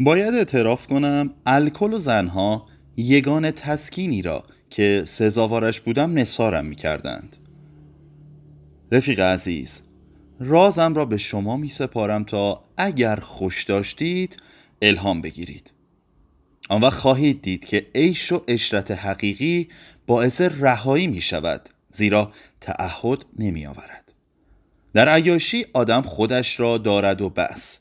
باید اعتراف کنم الکل و زنها یگان تسکینی را که سزاوارش بودم نصارم می کردند رفیق عزیز رازم را به شما می سپارم تا اگر خوش داشتید الهام بگیرید. آن وقت خواهید دید که عیش و اشرت حقیقی باعث رهایی می شود زیرا تعهد نمی آورد در عیاشی آدم خودش را دارد و بس.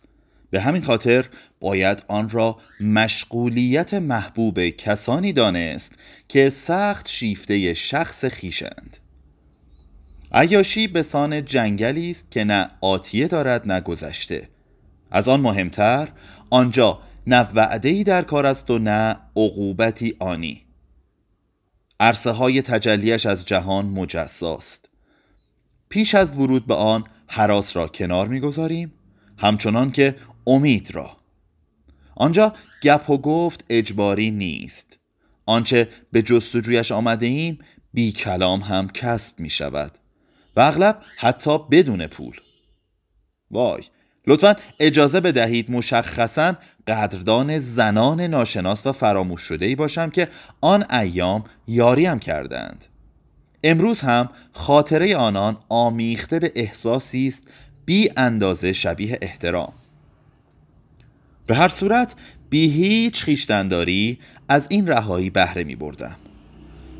به همین خاطر باید آن را مشغولیت محبوب کسانی دانست که سخت شیفته شخص خیشند عیاشی به سان جنگلی است که نه آتیه دارد نه گذشته. از آن مهمتر آنجا نه وعده در کار است و نه عقوبتی آنی. عرصه های تجلیش از جهان مجزاست پیش از ورود به آن حراس را کنار می‌گذاریم. همچنان که امید را. آنجا گپ و گفت اجباری نیست. آنچه به جستجویش آمده ایم بی کلام هم کسب می شود. و اغلب حتی بدون پول. وای لطفا اجازه بدهید مشخصا قدردان زنان ناشناس و فراموش شده ای باشم که آن ایام یاریم کردند. امروز هم خاطره آنان آمیخته به احساسی است بی اندازه شبیه احترام. به هر صورت بی هیچ خیشتنداری از این رهایی بهره می بردم.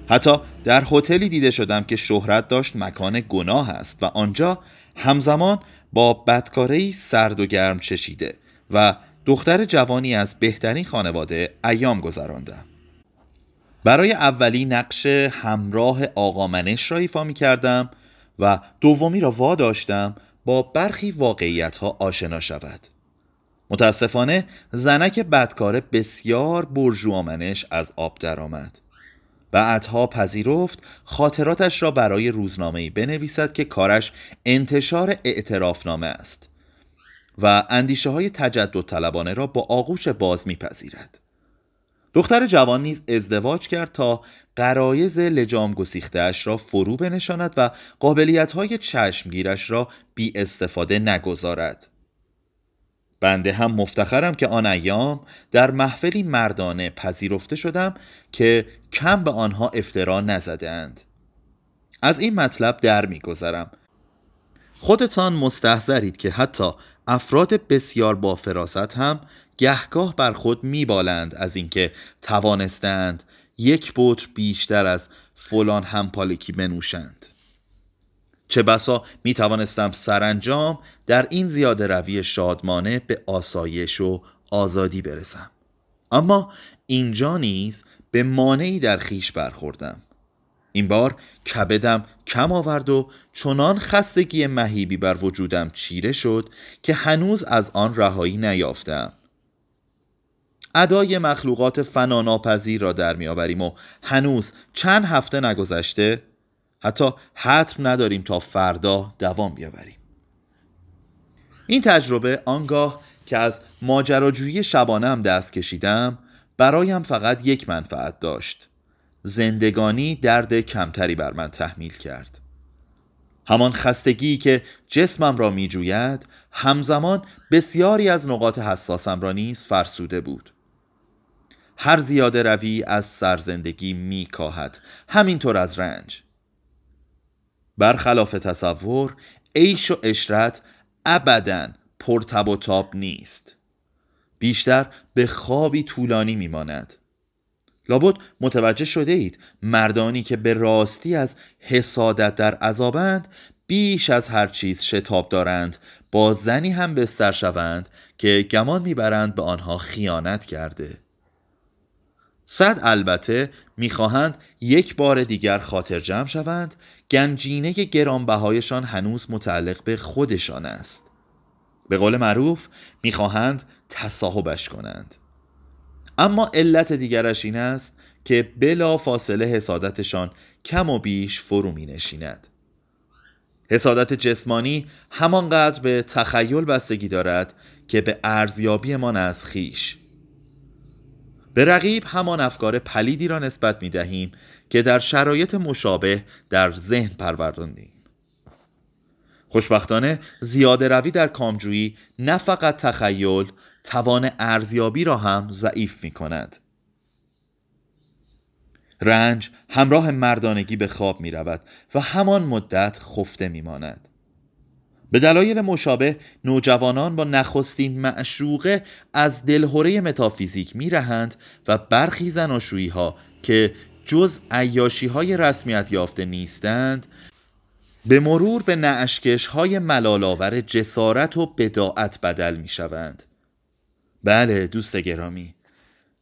حتی در هتلی دیده شدم که شهرت داشت مکان گناه است و آنجا همزمان با بدکاری سرد و گرم چشیده و دختر جوانی از بهترین خانواده ایام گذراندم برای اولی نقش همراه آقا منش را ایفا می کردم و دومی را وا داشتم با برخی واقعیت ها آشنا شود. متاسفانه زنک بدکاره بسیار برجوامنش از آب درآمد. بعدها پذیرفت خاطراتش را برای روزنامه‌ای بنویسد که کارش انتشار اعترافنامه است و اندیشه های تجدد طلبانه را با آغوش باز میپذیرد. دختر جوان نیز ازدواج کرد تا قرایز لجام گسیختهاش را فرو بنشاند و قابلیت های چشمگیرش را بی استفاده نگذارد. بنده هم مفتخرم که آن ایام در محفلی مردانه پذیرفته شدم که کم به آنها افترا نزدند از این مطلب در میگذرم. خودتان مستحضرید که حتی افراد بسیار با فراست هم گهگاه بر خود میبالند از اینکه توانستند یک بطر بیشتر از فلان همپالکی بنوشند. چه بسا می توانستم سرانجام در این زیاده روی شادمانه به آسایش و آزادی برسم. اما اینجا نیز به مانعی در خیش برخوردم. این بار کبدم کم آورد و چنان خستگی مهیبی بر وجودم چیره شد که هنوز از آن رهایی نیافتم. ادای مخلوقات فناناپذیر را در میآوریم و هنوز چند هفته نگذشته حتی حتم نداریم تا فردا دوام بیاوریم. این تجربه آنگاه که از ماجراجویی شبانم دست کشیدم برایم فقط یک منفعت داشت. زندگانی درد کمتری بر من تحمیل کرد. همان خستگی که جسمم را می جوید همزمان بسیاری از نقاط حساسم را نیز فرسوده بود. هر زیاده روی از سرزندگی می کاهد همینطور از رنج. برخلاف تصور عیش و اشرت ابدا پرتب و تاب نیست. بیشتر به خوابی طولانی میماند. لابد متوجه شده اید مردانی که به راستی از حسادت در عذابند بیش از هر چیز شتاب دارند با زنی هم بستر شوند که گمان می‌برند به آنها خیانت کرده. صد البته می‌خواهند یک بار دیگر خاطر جمع شوند گنجینه گرانبهایشان هنوز متعلق به خودشان است. به قول معروف می‌خواهند تصاحبش کنند. اما علت دیگرش این است که بلا فاصله حسادتشان کم و بیش فرو می نشیند حسادت جسمانی همانقدر به تخیل بستگی دارد که به ارزیابیمان از خیش به رقیب همان افکار پلیدی را نسبت می دهیم که در شرایط مشابه در ذهن پرورداندیم خوشبختانه زیاده روی در کامجویی نه فقط تخیل توان ارزیابی را هم ضعیف می کند رنج همراه مردانگی به خواب می رود و همان مدت خفته می ماند. به دلایل مشابه نوجوانان با نخستین معشوقه از دلهوره متافیزیک می رهند و برخی زناشویی ها که جز عیاشی های رسمیت یافته نیستند به مرور به نعشکش های ملالاور جسارت و بداعت بدل می شوند بله دوست گرامی.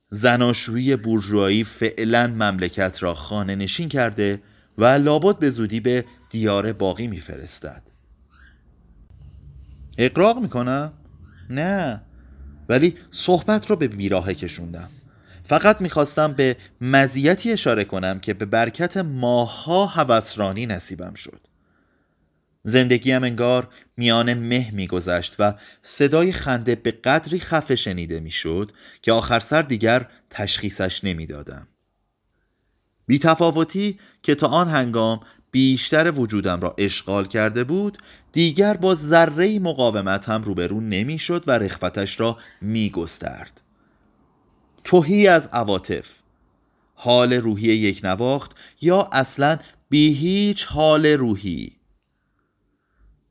زناشویی بورژوایی فعلا مملکت را خانه نشین کرده و لابد به زودی به دیار باقی میفرستد. اقراق می‌کنم؟ نه ولی صحبت رو به بیراهه کشوندم فقط می‌خواستم به مزیتی اشاره کنم که به برکت ماها هوسرانی نصیبم شد زندگیم انگار میان مه میگذشت و صدای خنده به قدری خفه شنیده می‌شد که آخر سر دیگر تشخیصش نمی‌دادم. بی تفاوتی که تا آن هنگام بیشتر وجودم را اشغال کرده بود دیگر با ذره مقاومت هم روبرو نمی‌شد و رخوتش را میگسترد. توهی از عواطف حال روحی یک نواخت یا اصلا بی هیچ حال روحی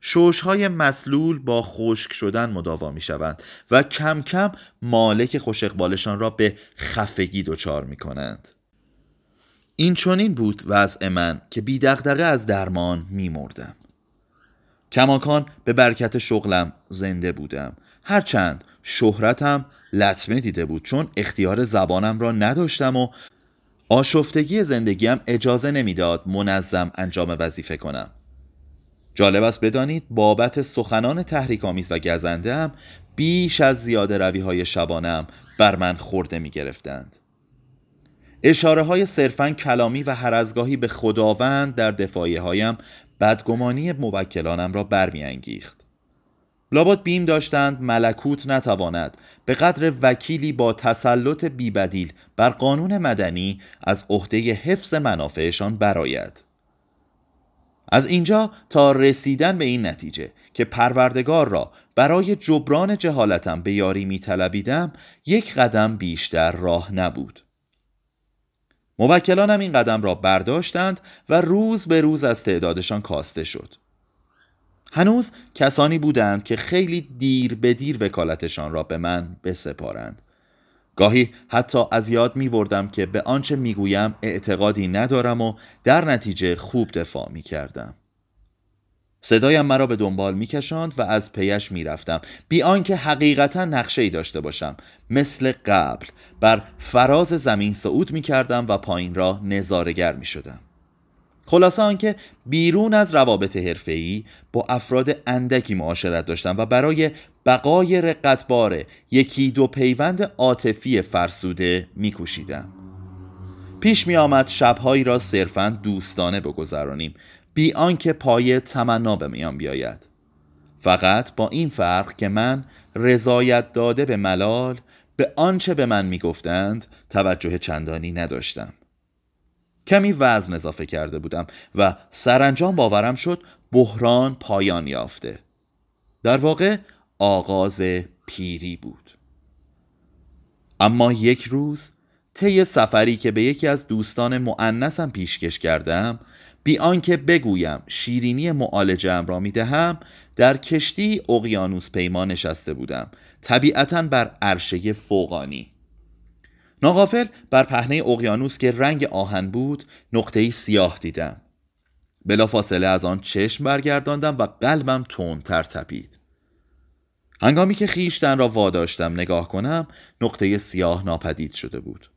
شوش های مسلول با خشک شدن مداوا می شوند و کم کم مالک خوش اقبالشان را به خفگی دچار می کنند. این چونین بود وضع من که بی دغدغه از درمان می مردم. کماکان به برکت شغلم زنده بودم هرچند شهرتم لطمه دیده بود چون اختیار زبانم را نداشتم و آشفتگی زندگیم اجازه نمی‌داد منظم انجام وظیفه کنم جالب است بدانید بابت سخنان تحریک آمیز و گزنده هم بیش از زیاده روی های شبانم بر من خورده می گرفتند. اشاره های صرفا کلامی و هرزگاهی به خداوند در دفاعی هایم بدگمانی موکلانم را برمیانگیخت. لابد بیم داشتند ملکوت نتواند به قدر وکیلی با تسلط بیبدیل بر قانون مدنی از عهده حفظ منافعشان براید. از اینجا تا رسیدن به این نتیجه که پروردگار را برای جبران جهالتم به یاری می طلبیدم یک قدم بیشتر راه نبود موکلانم این قدم را برداشتند و روز به روز از تعدادشان کاسته شد هنوز کسانی بودند که خیلی دیر به دیر وکالتشان را به من بسپارند گاهی حتی از یاد می بردم که به آنچه می گویم اعتقادی ندارم و در نتیجه خوب دفاع می کردم. صدایم مرا به دنبال می کشاند و از پیش می رفتم بی آنکه حقیقتا نقشه ای داشته باشم. مثل قبل بر فراز زمین صعود می کردم و پایین را نظارگر می شدم خلاصه آنکه بیرون از روابط حرفه‌ای با افراد اندکی معاشرت داشتم و برای بقای رقتبار یکی دو پیوند عاطفی فرسوده میکوشیدم. پیش می آمد شبهایی را صرفا دوستانه بگذرانیم. بی آنکه پای تمنا به میان بیاید. فقط با این فرق که من رضایت داده به ملال به آنچه به من می‌گفتند توجه چندانی نداشتم. کمی وزن اضافه کرده بودم و سرانجام باورم شد بحران پایان یافته. در واقع آغاز پیری بود. اما یک روز طی سفری که به یکی از دوستان معنسم پیشکش کردم بی آنکه بگویم شیرینی معالجم را می‌دهم در کشتی اقیانوس پیما نشسته بودم طبیعتا بر عرشه فوقانی. ناغافل بر پهنه اقیانوس که رنگ آهن بود نقطه‌ای سیاه دیدم. بلافاصله از آن چشم برگرداندم و قلبم تندتر تپید. هنگامی که خیشتن را واداشتم نگاه کنم نقطه سیاه ناپدید شده بود.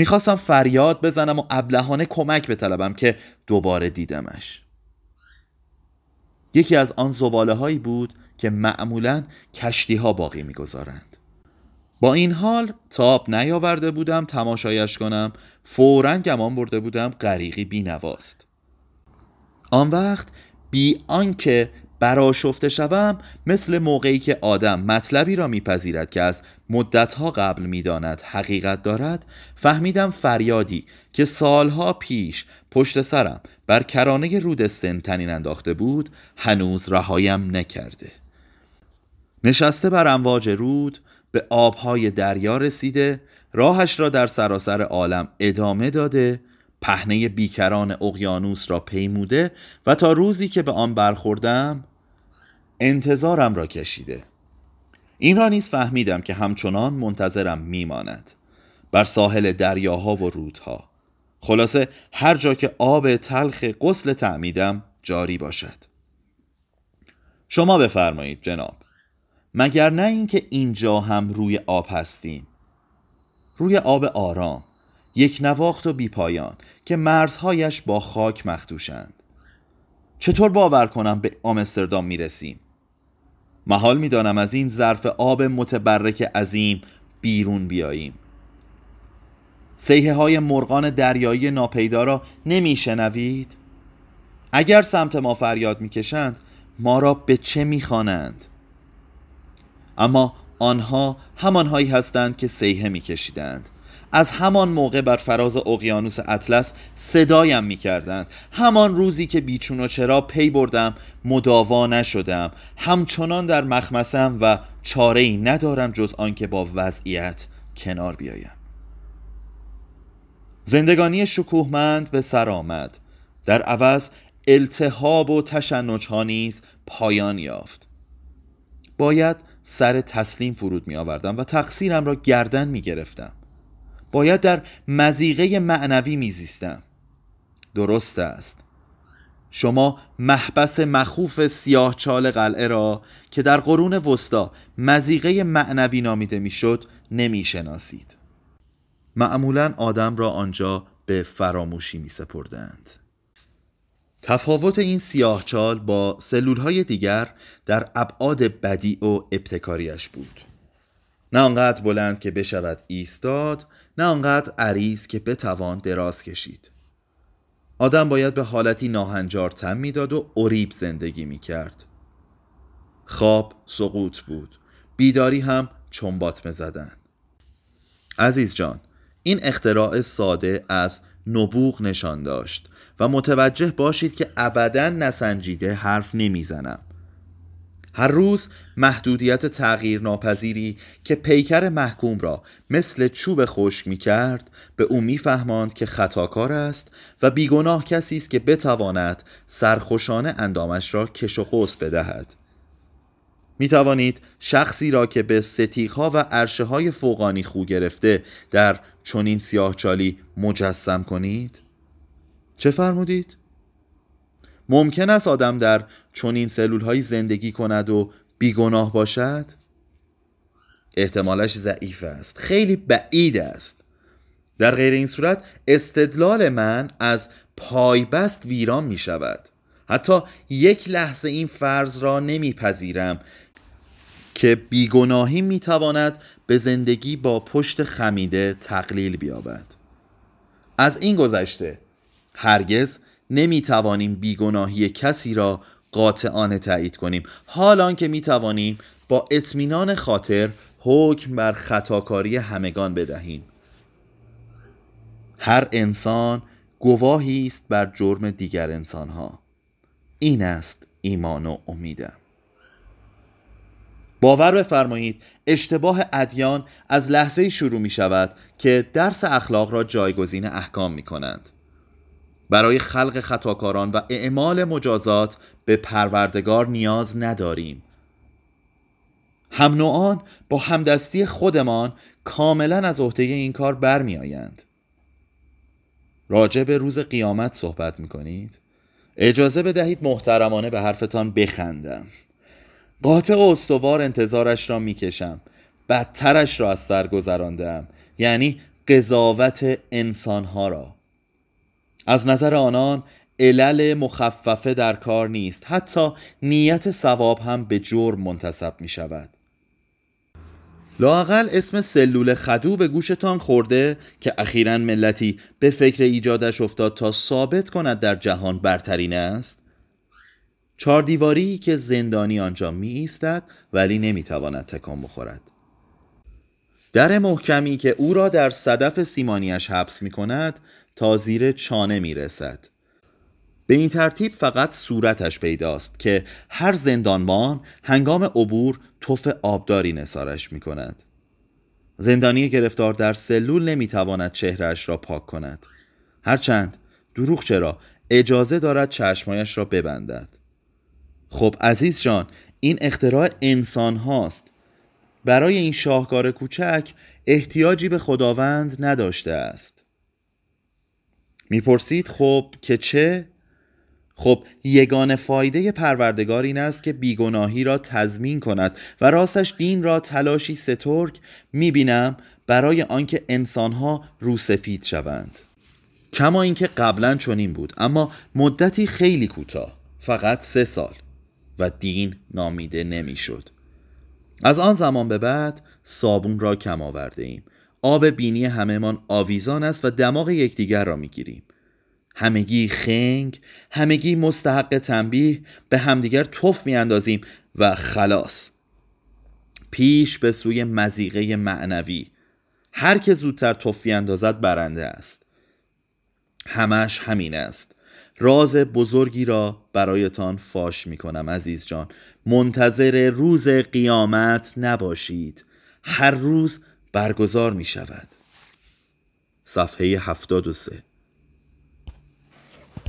می‌خواستم فریاد بزنم و ابلهانه کمک بطلبم که دوباره دیدمش. یکی از آن زباله هایی بود که معمولا کشتی ها باقی می‌گذارند. با این حال تاب نیاورده بودم تماشایش کنم فورا گمان برده بودم غریقی بینواست. آن وقت بی آنکه براشفته شوم مثل موقعی که آدم مطلبی را میپذیرد که از مدتها قبل می‌داند حقیقت دارد فهمیدم فریادی که سالها پیش پشت سرم بر کرانه رودستن تنین انداخته بود هنوز رهایم نکرده. نشسته بر امواج رود به آبهای دریا رسیده راهش را در سراسر عالم ادامه داده پهنه بیکران اقیانوس را پیموده و تا روزی که به آن برخوردم انتظارم را کشیده. این را نیز فهمیدم که همچنان منتظرم میماند. بر ساحل دریاها و رودها. خلاصه هر جا که آب تلخ غسل تعمیدم جاری باشد. شما بفرمایید جناب. مگر نه اینکه اینجا هم روی آب هستیم؟ روی آب آرام یک نواخت و بیپایان که مرزهایش با خاک مخدوشند. چطور باور کنم به آمستردام می‌رسیم؟ محال می‌دانم از این ظرف آب متبرک عظیم بیرون بیاییم. سیه های مرغان دریایی ناپیدا را نمیشنوید؟ اگر سمت ما فریاد می‌کشند ما را به چه می‌خوانند؟ اما آنها همانهایی هستند که سیه میکشیدند. از همان موقع بر فراز اقیانوس اطلس صدایم می کردند همان روزی که بیچون و چرا پی بردم مداوا نشدم. همچنان در مخمسم و چاره ای ندارم جز آنکه با وضعیت کنار بیایم. زندگانی شکوهمند به سر آمد. در عوض التهاب و تشنج ها نیز پایان یافت. باید سر تسلیم فرود می آوردم و تقصیرم را گردن می گرفتم باید در مزیقه معنوی میزیستم. درست است. شما محبس مخوف سیاه چال قلعه را که در قرون وسطا مزیقه معنوی نامیده می‌شد نمی‌شناسید. معمولا آدم را آنجا به فراموشی می سپردند. تفاوت این سیاهچال با سلول های دیگر در ابعاد بدی و ابتکاریش بود. نه آنقدر بلند که بشود ایستاد نه آنقدر عریض که بتوان دراز کشید. آدم باید به حالتی ناهنجار تم می‌داد و اریب زندگی می کرد خواب سقوط بود. بیداری هم چنبات زدن عزیز جان این اختراع ساده از نبوغ نشان داشت و متوجه باشید که ابدا نسنجیده حرف نمی‌زنم. هر روز محدودیت تغییر ناپذیری که پیکر محکوم را مثل چوب خشک می کرد به او میفهماند که خطاکار است و بیگناه کسی است که بتواند سرخوشانه اندامش را کش و قوس بدهد می توانید شخصی را که به ستیخها و عرشه های فوقانی خو گرفته در چنین سیاهچالی مجسم کنید؟ چه فرمودید؟ ممکن است آدم در چنین سلول های زندگی کند و بیگناه باشد؟ احتمالش ضعیف است. خیلی بعید است. در غیر این صورت استدلال من از پایبست ویران می شود حتی یک لحظه این فرض را نمیپذیرم که بیگناهی می تواند به زندگی با پشت خمیده تقلیل بیابد. از این گذشته هرگز نمی توانیم بیگناهی کسی را قاطعانه تایید کنیم. حال که می توانیم با اطمینان خاطر حکم بر خطاکاری همگان بدهیم. هر انسان گواهی است بر جرم دیگر انسانها. این است ایمان و امیدم. باور بفرمایید اشتباه ادیان از لحظه شروع می شود که درس اخلاق را جایگزین احکام می کنند برای خلق خطاکاران و اعمال مجازات به پروردگار نیاز نداریم. هم نوعان با همدستی خودمان کاملا از عهده این کار برمیآیند. راجع به روز قیامت صحبت می کنید اجازه بدهید محترمانه به حرفتان بخندم. قاطع و استوار انتظارش را می‌کشم. بدترش را از سر گذراندم. یعنی قضاوت انسانها را. از نظر آنان علل مخففه در کار نیست. حتی نیت ثواب هم به جرم منتصب می شود لاقل اسم سلول خدو به گوشتان خورده که اخیرا ملتی به فکر ایجادش افتاد تا ثابت کند در جهان برترین است. چهار دیواری که زندانی آنجا می ایستد ولی نمی تواند تکان بخورد. در محکمی که او را در صدف سیمانیش حبس می کند تا زیر چانه می رسد به این ترتیب فقط صورتش پیداست که هر زندانبان هنگام عبور توف آبداری نسارش می کند زندانی گرفتار در سلول نمی‌تواند چهرهش را پاک کند. هرچند دروغ چرا اجازه دارد چشمایش را ببندد. خب عزیز جان این اختراع انسان هاست برای این شاهکار کوچک احتیاجی به خداوند نداشته است. می‌پرسید خب که چه؟ خب یگان فایده پروردگار این است که بیگناهی را تضمین کند و راستش دین را تلاشی سترگ می‌بینم برای آنکه انسانها روسفید شوند کما اینکه قبلا چنین بود اما مدتی خیلی کوتاه فقط سه سال و دین نامیده نمی‌شد. از آن زمان به بعد صابون را کم آورده ایم آب بینی همهمان آویزان است و دماغ یکدیگر را می‌گیریم. همگی خنگ همگی مستحق تنبیه به همدیگر توف میاندازیم و خلاص. پیش به سوی مزیقه معنوی. هر که زودتر توفی اندازد برنده است. همش همین است. راز بزرگی را برایتان فاش می کنم عزیز جان. منتظر روز قیامت نباشید. هر روز برگزار می شود صفحه 73